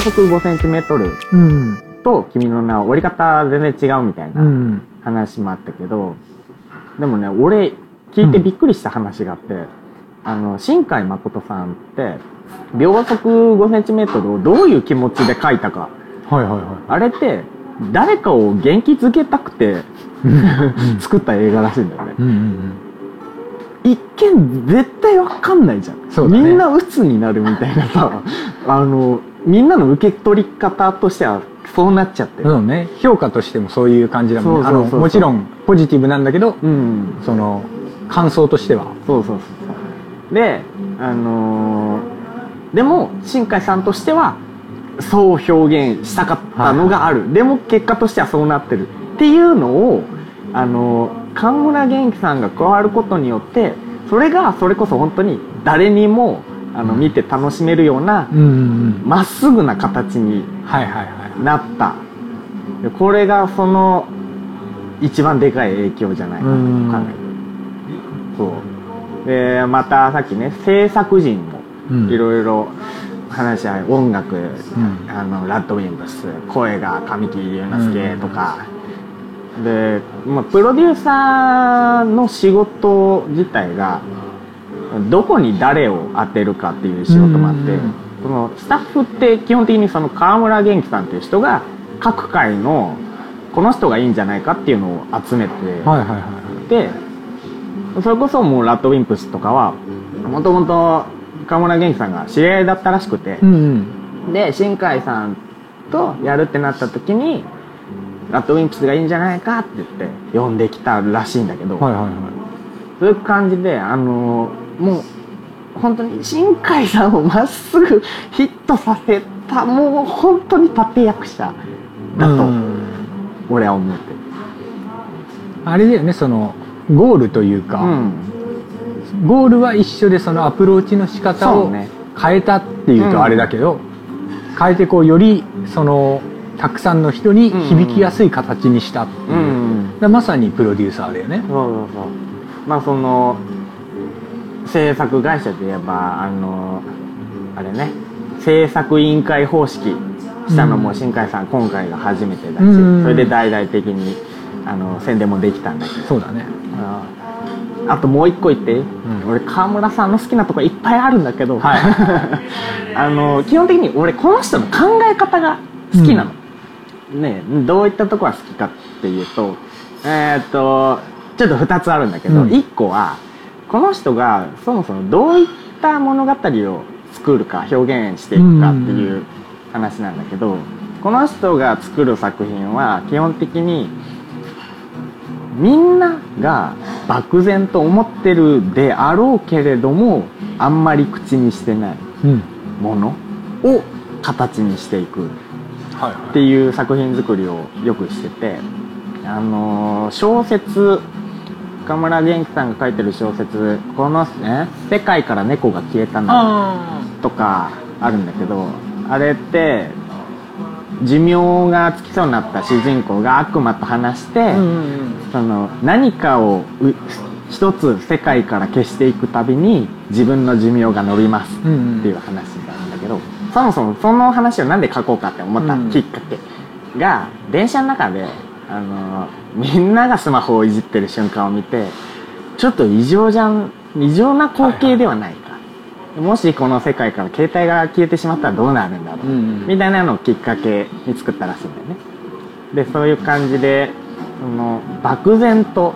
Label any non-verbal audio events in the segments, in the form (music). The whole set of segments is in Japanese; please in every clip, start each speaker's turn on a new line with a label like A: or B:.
A: 秒速 5cm
B: うん
A: と君の名は折り方全然違うみたいな
B: うん。
A: 話もあったけど、でもね俺聞いてびっくりした話があって、あの新海誠さんって秒速 5cm をどういう気持ちで書いたか。
B: はいはいは
A: あれって誰かを元気づけたくて
B: い
A: 作った映画らしいんだよね。
B: うんうん
A: 一見絶対わかんないじゃん、
B: ね。
A: みんな鬱になるみたいなさあのみんなの受け取り方としてはそうなっちゃって
B: そうね。評価としてもそういう感じだもんね。もちろんポジティブなんだけど
A: うん。
B: その感想としては。
A: そうそうそうであのーでも新海さんとしてはそう表現したかったのがある、でも結果としてはそうなってるっていうのをあのー河村元気さんが加わることによってそれがそれこそ本当に誰にもあの見て楽しめるようなまっすぐな形になった。でこれがその一番でかい影響じゃないかなと考えてそう。でまたさっきね制作陣も
B: うん。
A: いろいろ話し合い音楽、
B: ん。
A: あのラッドウィンプス声が神木隆之介とか、で、まあ、プロデューサーの仕事自体がどこに誰を当てるかっていう仕事もあって、
B: うん。
A: そのスタッフって基本的にその川村元気さんっていう人が各界のこの人がいいんじゃないかっていうのを集めて、
B: はいはいはい
A: でそれこそもうラッドウィンプスとかはもともと川村元気さんが知り合いだったらしくて、
B: うんうん。
A: で新海さんとやるってなった時にラッドウィンプスがいいんじゃないかって言って呼んできたらしいんだけど、
B: はいはいはい。
A: そういう感じであのもう本当に新海さんをまっすぐヒットさせたもう本当に立役者だと
B: うん。
A: 俺は思ってる。
B: あれだよねそのゴールというか、
A: うん。
B: ゴールは一緒でそのアプローチの仕方を変えたっていうとあれだけど、変えてこうよりそのたくさんの人に響きやすい形にしたっていう、
A: うん。
B: だからまさにプロデューサーだよね。
A: そうそうそう。まあその制作会社で言えばあのあれね制作委員会方式したのも
B: うん
A: 新海さん今回が初めてだし、
B: うん。
A: それで大々的にあの宣伝もできたんだけど。
B: そうだね。
A: ああともう一個言って。いい、
B: ん。
A: 俺川村さんの好きなとこいっぱいあるんだけど、
B: は (laughs)
A: あの基本的に俺この人の考え方が好きなの、ねどういったとこが好きかっていうとえーっとちょっと2つあるんだけど、
B: うん。
A: 1個はこの人がそもそもどういった物語を作るか表現していくかっていう話なんだけど、この人が作る作品は基本的にみんなが漠然と思ってるであろうけれどもあんまり口にしてない
B: うん。
A: ものを形にしていく
B: はい。
A: っていう作品作りをよくしててあのー小説岡村元気さんが書いてる小説「この、ね、世界から猫が消えたの」
B: あ
A: とかあるんだけどあれって寿命がつきそうになった主人公が悪魔と話して、その何かをう一つ世界から消していくたびに自分の寿命が伸びますっていう話なんだけど、そもそもその話をなんで書こうかって思った
B: うん
A: きっかけが、電車の中であのみんながスマホをいじってる瞬間を見てちょっと異常じゃん異常な光景ではないか、もしこの世界から携帯が消えてしまったらどうなるんだろう、
B: うんうん。
A: みたいなのをきっかけに作ったらしいんだよね。でそういう感じでその漠然と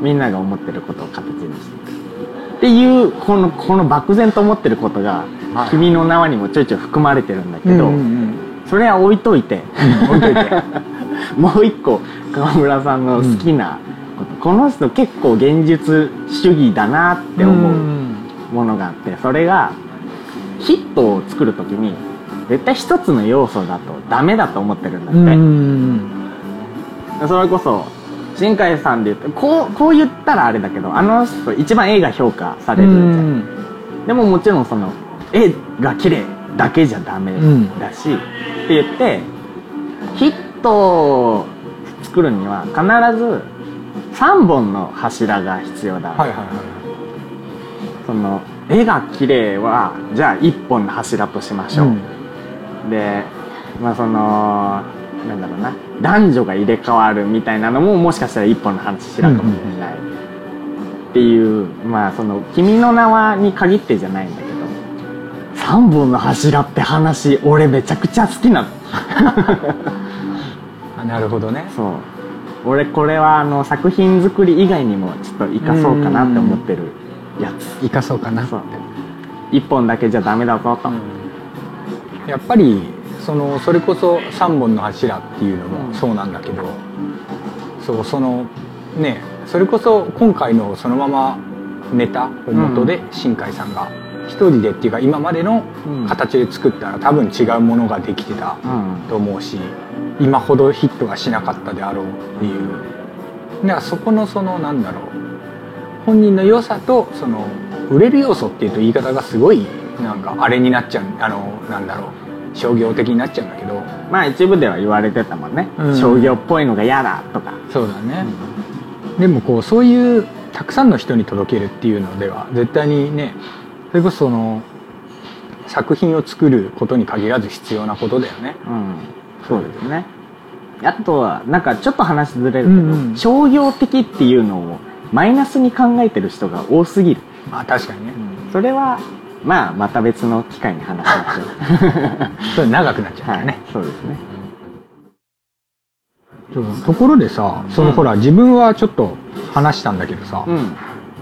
A: みんなが思ってることを形にしていく。っていうこのこの漠然と思ってることが
B: はい「
A: 君の名は」にもちょいちょい含まれてるんだけど、
B: うんうんうん。
A: それは置いといて。(laughs)
B: 置いといて (laughs)
A: もう一個川村さんの好きなこと、この人結構現実主義だなって思うものがあってそれがヒットを作る時に絶対一つの要素だとダメだと思ってるんだって、
B: うん。うん
A: それこそ新海さんで言うとこうこう言ったらあれだけどあの人一番絵が評価されるじゃん、でももちろんその絵が綺麗だけじゃダメだし、って言ってヒットを作るには必ず3本の柱が必要だ、
B: はいはいはい
A: その絵が綺麗はじゃあ1本の柱としましょう、でまあそのなんだろうな。男女が入れ替わるみたいなのももしかしたら一本の話しらかもしれない、っていうまあその「君の名は」に限ってじゃないんだけど3本の柱って話俺めちゃくちゃ好きなの
B: あな。るほどね。
A: そう。俺これはあの作品作り以外にもちょっと生かそうかなって思ってるやつ。
B: 生かそうかな
A: そう。一本だけじゃダメだぞと、
B: やっぱりそのそれこそ3本の柱っていうのもそうなんだけど、そうそのねそれこそ今回のそのままネタを元で新海さんが一人でっていうか今までの形で作ったら多分違うものができてた
A: うん。
B: と思うし今ほどヒットがしなかったであろうっていう。だからそこのそのなんだろう本人の良さとその売れる要素っていうと言い方がすごいなんかあれになっちゃうあのなんだろう商業的になっちゃうんだけど。
A: まあ一部では言われてたもんね、
B: うん。
A: 商業っぽいのが嫌だとか。
B: そうだね、でもこうそういうたくさんの人に届けるっていうのでは絶対にねそれこそその作品を作ることに限らず必要なことだよね。
A: うん。そうですね。あとはなんかちょっと話ずれるけど、
B: うんうん。
A: 商業的っていうのをマイナスに考えてる人が多すぎる、
B: まあ確かにね、
A: それはまあまた別の機会に話しましょう。(laughs)
B: それ長くなっちゃうか
A: はい
B: らね、
A: そうですね。
B: ところでさその、
A: うん。
B: ほら自分はちょっと話したんだけどさ、
A: うん。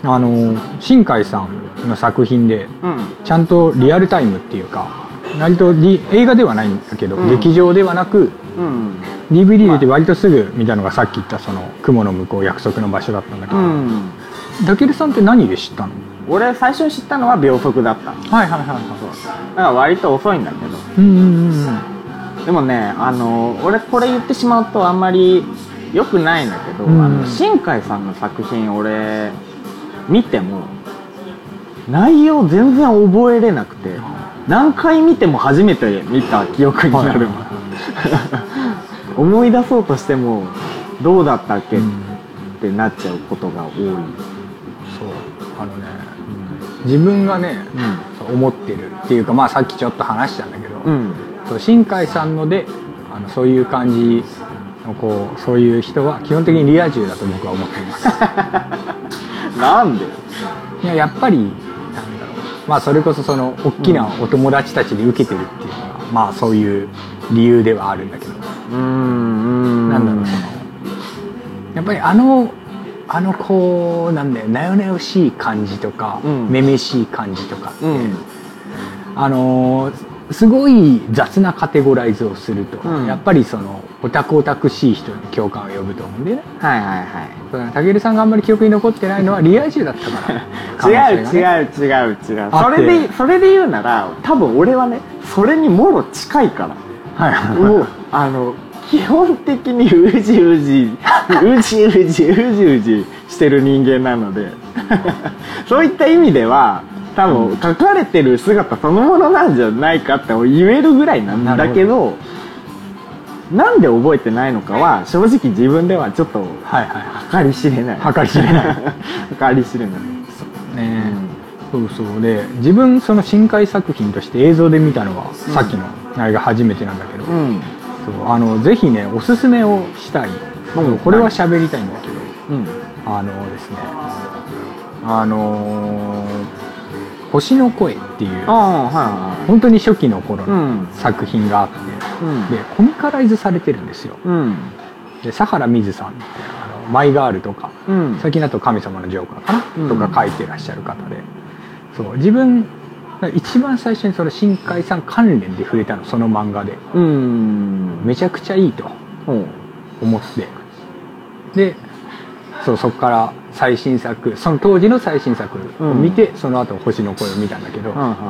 B: あの新海さんの作品で
A: うん。
B: ちゃんとリアルタイムっていうか割とリ映画ではないんだけど、
A: うん。
B: 劇場ではなく
A: うん。
B: DVD 出て割とすぐ見たのがさっき言ったその雲の向こう約束の場所だったんだけど、
A: うん。
B: ダケルさんって何で知ったの？
A: 俺最初に知ったのは秒速だっただ
B: はいはいはいは
A: から割と遅いんだけど。
B: いうんうんうんうん。
A: でもねあの俺これ言ってしまうとあんまり良くないんだけど、
B: うん。
A: あの新海さんの作品俺見ても内容全然覚えれなくて何回見ても初めて見た記憶になる、思い出そうとしてもどうだったっけ、
B: うん。
A: ってなっちゃうことが多い、
B: そう。あのね、自分がね、
A: う
B: 思ってるっていうかまあさっきちょっと話したんだけど、
A: んうん。
B: そう新海さんのであのそういう感じのこうそういう人は基本的にリア充だと僕は思っています。(laughs)
A: なんで？
B: いややっぱりまあそれこそその大きなお友達たちに受けてるっていうのが、まあそういう理由ではあるんだけど、
A: うーん。
B: なんだろうそのやっぱりあのあのこうなんだよ。なよなよしい感じとか、
A: うん。
B: めめしい感じとかって、
A: うん。
B: あのーすごい雑なカテゴライズをすると、
A: うん。
B: やっぱりそのオタクオタクしい人に共感を呼ぶと思うんでね。
A: はいはいはい。
B: たけるさんがあんまり記憶に残ってないのはリア充だったから。(laughs)
A: 違う違
B: う
A: う違う違う。それでそれで言うなら多分俺はねそれにもろ近いから。
B: はい
A: あの基本的にうじうじうじうじうじうじしてる人間なので。(laughs) そういった意味では多分書かれてる姿そのものなんじゃないかって言えるぐらいなんだけどなんで覚えてないのかは正直自分ではちょっと
B: はいはいは
A: 計り知れない。
B: 計り知れない。
A: 計り知れない。(laughs)
B: いね。そうそう。で自分その深海作品として映像で見たのは、さっきのあれが初めてなんだけど、
A: うん。
B: そうあのぜひねおすすめをしたい、
A: うん。
B: これは喋りたいんだけど、
A: うん。
B: あのですねあのー星の声」っていう
A: ああはいは
B: 本当に初期の頃の作品があって、
A: うん
B: でコミカライズされてるんですよ。
A: うん。
B: で佐原水さんってあのマイガールとか
A: うん。
B: 最近だと「神様のジョーカー」かな、
A: うん。
B: とか書いてらっしゃる方で。そう自分一番最初にその新海さん関連で触れたのその漫画で。
A: うん。
B: めちゃくちゃいいと思って。でそうそこから最新作その当時の最新作を見て、その後星の声」を見たんだけど、
A: うんうん
B: そう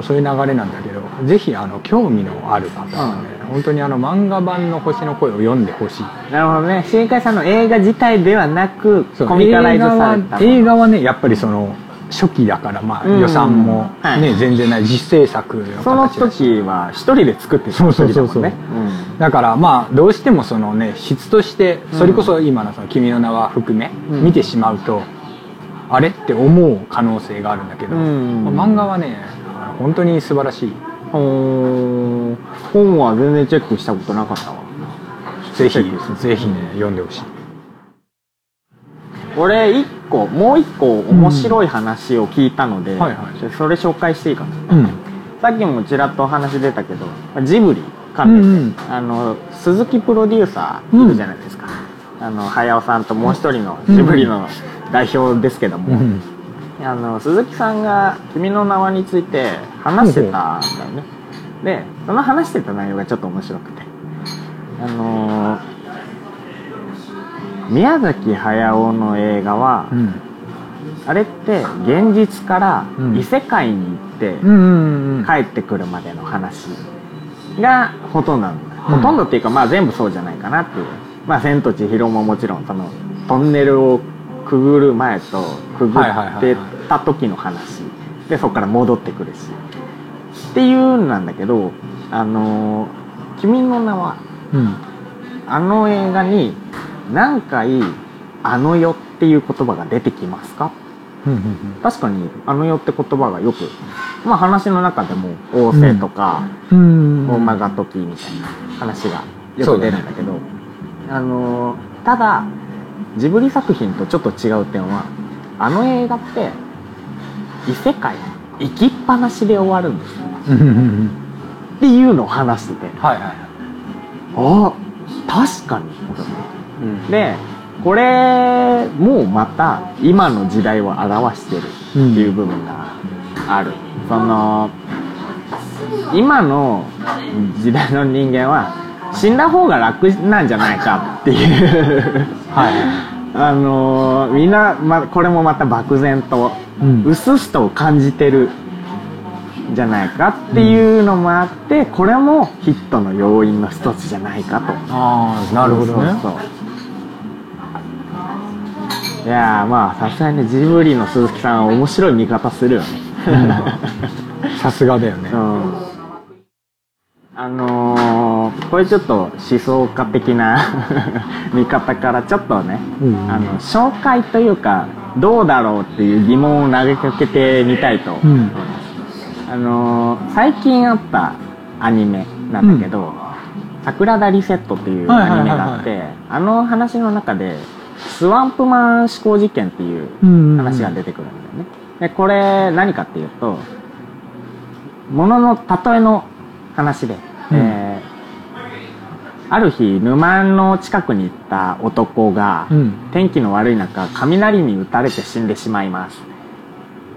B: そういう流れなんだけどぜひあの興味のある方はね、本当にあの漫画版の「星の声」を読んでほしい。
A: なるほどね。新海さんの映画自体ではなく
B: そう
A: コミカライズされた。
B: 映画は映画はねやっぱりその初期だからまあ
A: うん。
B: 予算も
A: はい。
B: ね、全然ない実製作の
A: その
B: 形だし。
A: 時は一人で作ってた
B: そうそうそうそう
A: 時だもん。ね
B: だからまあどうしてもそのね質としてそれこそ今のその「君の名は」含め
A: うん。
B: 見てしまうと、あれって思う可能性があるんだけど、
A: うん。
B: まあ漫画はね本当に素晴らしい。
A: お本は全然チェックしたことなかったわ。
B: ぜひぜひね読んでほしい。
A: 俺一個もう一個面白い話を聞いたので、
B: うんはいはい。
A: それ紹介していいかな。
B: うん。
A: さっきもちらっとお話出たけどジブリ関連で、
B: うんうん。
A: あの鈴木プロデューサーいるじゃないですか、あの早尾さんともう一人のジブリの代表ですけども、
B: うん
A: あの鈴木さんが「君の名は」について話してたんだよね。でその話してた内容がちょっと面白くて。あのー宮崎駿の映画は、
B: うん。
A: あれって現実から
B: うん。
A: 異世界に行って帰ってくるまでの話がほとんどなんだ、
B: うん。
A: ほとんどっていうかまあ全部そうじゃないかなっていう。まあ「千と千尋」ももちろんそのトンネルをくぐる前とくぐってた時の話。でそこから戻ってくるし。っていうんなんだけどあの「君の名は」
B: うん。
A: あの映画に何回「あの世」っていう言葉が出てきますか？
B: うんうん
A: 確かに「あの世」って言葉がよくまあ話の中でも王政とか、
B: うん。
A: 大間が時みたいな話がよく出るんだけどあのーただジブリ作品とちょっと違う点はあの映画って異世界行きっぱなしで終わるんですっていうのを話してて。
B: はいはい
A: あ確かに。
B: うん。
A: でこれもまた今の時代を表してるっていう部分がある、その今の時代の人間は死んだ方が楽なんじゃないかっていう。
B: はい
A: あのみんな、ま、これもまた漠然と
B: うん。
A: うすすと感じてるんじゃないかっていうのもあってこれもヒットの要因の一つじゃないかと。
B: ああなるほどね。
A: そういやーまあさすがにねジブリの鈴木さんは面白い見方するよね。(laughs)
B: さすがだよね。
A: うんあのーこれちょっと思想家的な (laughs) 見方からちょっとね、
B: うん。
A: あの紹介というかどうだろうっていう疑問を投げかけてみたいと、
B: うん。
A: あのー最近あったアニメなんだけど「桜田リセット」っていうアニメがあってあの話の中でスワンプマン思考実験っていう
B: うん
A: 話が出てくるんだよね。でこれ何かっていうとものの例えの話で、
B: うん。
A: えーある日沼の近くに行った男が、
B: うん。
A: 天気の悪い中雷に打たれて死んでしまいます。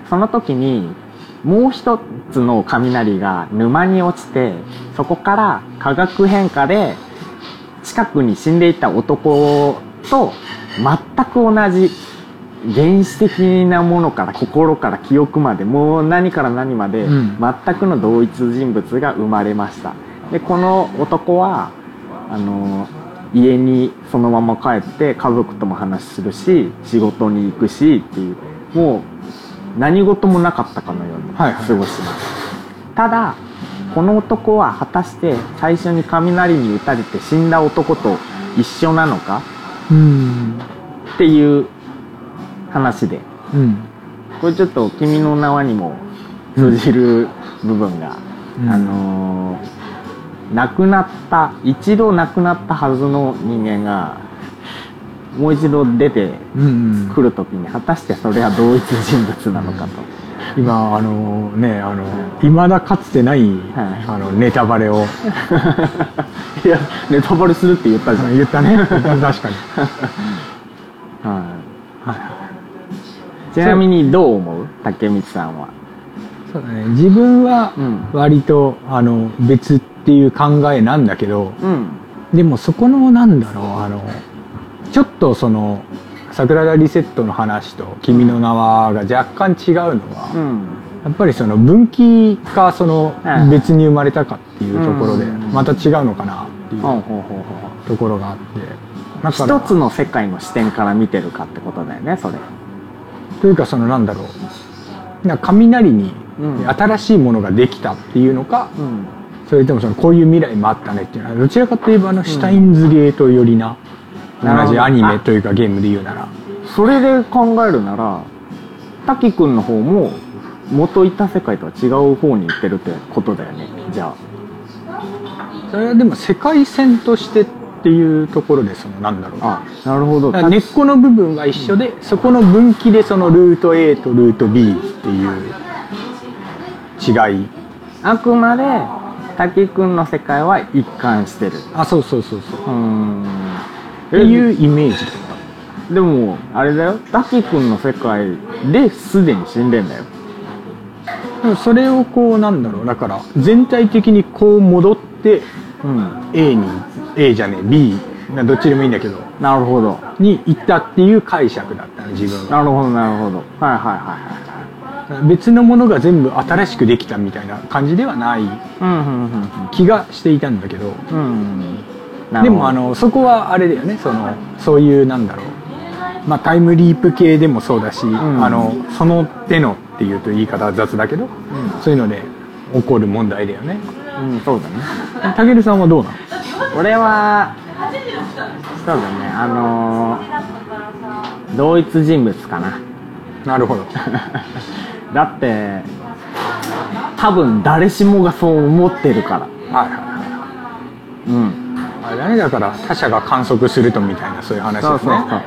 A: その時にもう一つの雷が沼に落ちてそこから化学変化で近くに死んでいた男と全く同じ原始的なものから心から記憶までもう何から何まで
B: うん。
A: 全くの同一人物が生まれました。でこの男はあの家にそのまま帰って家族とも話するし仕事に行くしっていうもう何事もなかったかのように
B: はいはい。
A: 過ごします、ただこの男は果たして最初に雷に打たれて死んだ男と一緒なのか？
B: うん。
A: っていう話で。
B: うん。
A: これちょっと「君の名は」にも通じる部分が、
B: うん。
A: あのー亡くなった一度亡くなったはずの人間がもう一度出て
B: うん
A: くる時に果たしてそれは同一人物なのかと、
B: 今あのねあの未だかつてない、
A: はい。
B: あのネタバレを。(laughs)
A: いやネタバレするって言ったじゃん、
B: 言ったね確かに (laughs)
A: ちなみにどう思う？竹光さんは。
B: そうだね。自分は
A: うん。
B: 割とあの別っていう考えなんだけど
A: うん。
B: でもそこのなんだろうあのちょっとその桜田リセットの話と「君の名は」が若干違うのは、
A: うん。
B: やっぱりその分岐かその
A: うん
B: 別に生まれたかっていうところで
A: うん。
B: また違うのかなっていうところがあって。
A: 一つの世界の視点から見てるかってことだよねそれ
B: というかそのなんだろう。な雷に
A: うん。
B: 新しいものができたっていうのか、
A: うん。
B: それともそのこういう未来もあったねっていうのはどちらかといえばあのシュタインズゲート寄りな、
A: なるほど
B: 同じアニメというかゲームで言うなら。
A: それで考えるなら滝くんの方も元いた世界とは違う方に行ってるってことだよね。じゃ
B: それはでも世界線としてっていうところでそのなんだろう
A: ああなるほど。
B: 根っこの部分が一緒でそこの分岐でそのルート A とルート B っていう違い。
A: あくまで滝くんの世界は一貫してる。
B: あそうそうそうそう。
A: うーん。
B: っていうイメージだっ
A: でもあれだよ。滝くんの世界ですでに死んでんだよ。
B: たでもそれをこうなんだろう。だから全体的にこう戻って
A: うん。
B: A に A じゃねえ B などっちでもいいんだけど。
A: なるほど。
B: に行ったっていう解釈だったの自分は。
A: なるほどなるほど。はいはいはいは
B: 別のものが全部新しくできたみたいな感じではない気がしていたんだけど。
A: うんうん
B: でもあのそこはあれだよね。そのそういうなんだろう、まあ、タイムリープ系でもそうだし、
A: ん。
B: あのその手のっていうと言い方は雑だけど、そういうので起こる問題だよね。
A: うんそうだね。
B: たけるさんはどうなの？
A: 俺はそうだねあのー同一人物かな。
B: なるほど。(laughs)
A: だって多分誰しもがそう思ってるから。
B: はいはいは
A: うん。
B: いあれだねだから他者が観測するとみたいなそういう話ですね。
A: そうそうそう。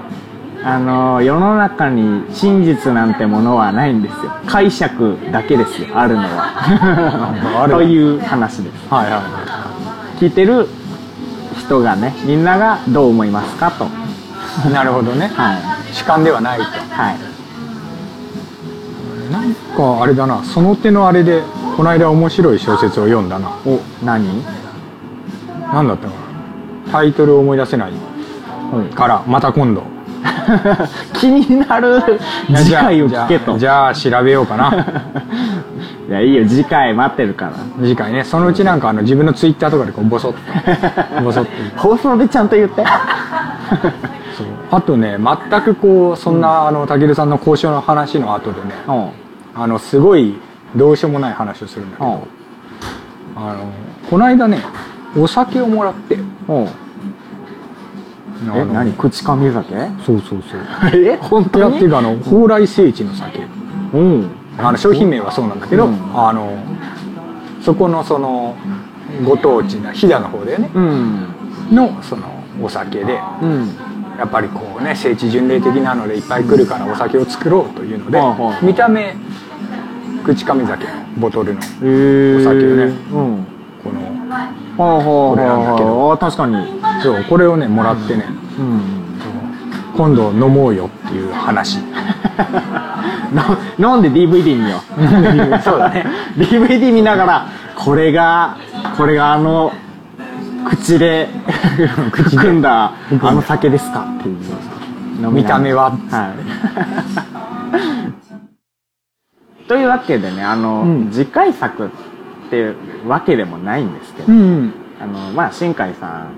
A: あのー世の中に真実なんてものはないんですよ。解釈だけですよあるの (laughs)
B: あ
A: は
B: る。(laughs)
A: という話です。
B: はいはいは
A: 聞いてる人がねみんながどう思いますかと。
B: い (laughs) なるほどね。
A: はい。
B: 主観ではないと。
A: はい。
B: なんかあれだな。その手のあれでこの間面白い小説を読んだな。
A: お何？
B: 何だったかな。タイトルを思い出せない。からまた今度。(laughs)
A: 気になる。次回を聞けと。
B: じゃあじゃあ調べようかな (laughs)
A: いやいいよ。次回待ってるから。
B: 次回ね。そのうちなんかあの自分のツイッターとかでこうボソッと。(laughs) ボソッと。
A: 放送でちゃんと言って。
B: そう。あとね全くこうそんな、あのたけるさんの交渉の話の後でね
A: うん。
B: あのすごいどうしようもない話をするんだけ
A: うん。
B: どあのこの間ねお酒をもらって。
A: うん。え何？口かみ酒？
B: そうそうそう。(laughs)
A: え？本当に？
B: っていうかあの蓬莱聖地の酒。
A: うん
B: あの商品名はそうなんだけど、
A: うん。
B: あのそこのそのご当地な飛騨の方だよね。
A: うん。
B: のそのお酒で
A: うん。
B: やっぱりこうね聖地巡礼的なのでいっぱい来るからお酒を作ろうというので、見た目口上酒のボトルのお酒をね
A: うん。
B: のこれなんだけど。
A: 確かに。
B: そうこれをねもらってね、
A: うん
B: 今度飲もうよっていう話。(laughs)
A: ななんで DVD 見よう？(laughs) そうだね。DVD 見ながらこれがこれがあの口で (laughs) 含んだあの酒ですかっていう。
B: 見た目は。
A: はい。というわけでねあの、
B: うん。
A: 次回作っていうわけでもないんですけど、
B: ん。
A: あのまあ新海さ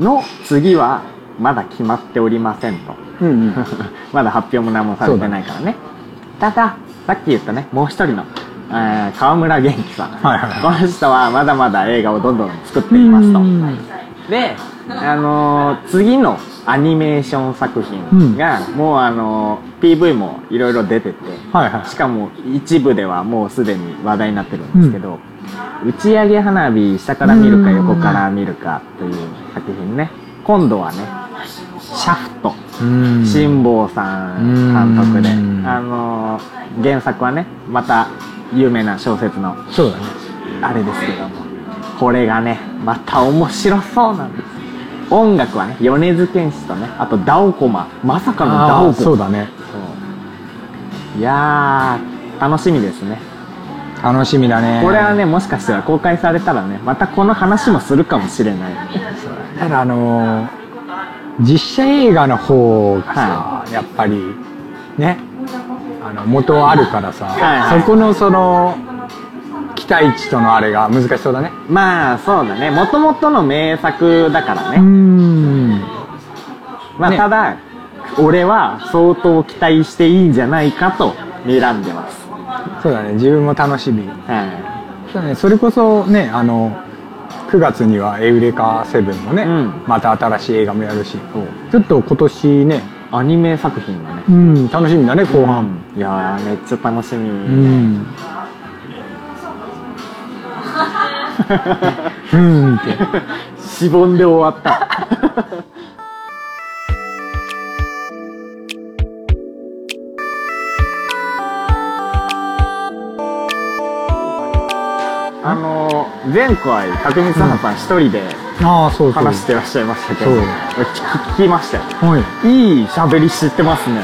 A: んの次はまだ決まっておりませんと。
B: うんうん。(laughs)
A: まだ発表も何もされてないからね。たださっき言ったねもう一人の、えー川村元気さん、
B: はいはいはい。
A: この人はまだまだ映画をどんどん作っていますと。
B: うん
A: で、あのー次のアニメーション作品が、もうあのー PV もいろいろ出てて
B: はいはい。
A: しかも一部ではもうすでに話題になってるんですけど、打ち上げ花火下から見るか
B: うん
A: 横から見るかという作品ね。今度はねシャフト。
B: うん。
A: 辛坊さん監督で。
B: うん。
A: あのー原作はねまた有名な小説の
B: そうだね。
A: あれですけども。これがねまた面白そうなんです。音楽はね米津玄師とねあとダオコマ。まさかのダオコマ。
B: そうだね。
A: いやー楽しみですね。
B: 楽しみだね。
A: これはねもしかしたら公開されたらねまたこの話もするかもしれない。
B: ただあのー実写映画の方がさ、やっぱりねあの元あるからさ、
A: はいはい。
B: そこのその期待値とのあれが難しそうだね。
A: まあそうだね。もともとの名作だからね、
B: ん。ね
A: まあただ俺は相当期待していいんじゃないかと睨んでます。
B: そうだね。自分も楽しみ。
A: は
B: そうだね。それこそねあの9月には「エウレカセブン」のね、
A: うん。
B: また新しい映画もやるしちょっと今年ね
A: アニメ作品がね。
B: うん楽しみだね後半。
A: いやーめっちゃ楽しみ、
B: うん。(laughs) うんって。(laughs)
A: しぼんで終わった前回匠さんさん一人で話してらっしゃいましたけど、聞聞きましたよ。
B: はい。
A: いい喋り知ってますね。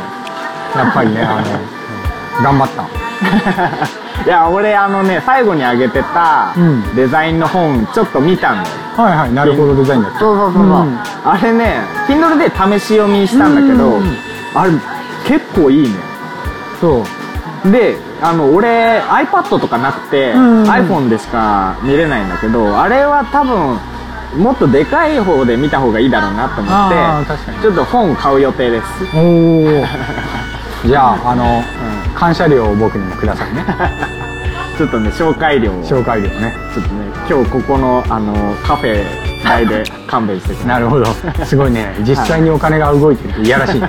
B: やっぱりねあの頑張った。(laughs)
A: いや俺あのね最後にあげてた
B: うん。
A: デザインの本ちょっと見たんだよ。
B: はいはいなるほどデザインだった。
A: そうそうそうそう、
B: うん。
A: あれね Kindle で試し読みしたんだけど、
B: うん。
A: あれ結構いいね。
B: そう
A: であの俺 iPad とかなくて、
B: うん。
A: iPhone でしか見れないんだけどあれは多分もっとでかい方で見た方がいいだろうなと思ってちょっと本買う予定です。
B: おお (laughs) じゃああの、感謝料を僕にもください (laughs) ね。
A: ちょっとね紹介料を。ちょ
B: 紹介料ね。
A: っとね今日ここのあのカフェ代で勘弁してください。(laughs)
B: なるほど。すごいね。実際にお金が動いてる。っていやらしいね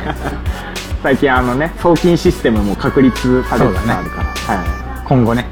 A: 最近あのね送金システムも確立されつつあるから、はい。
B: 今後ね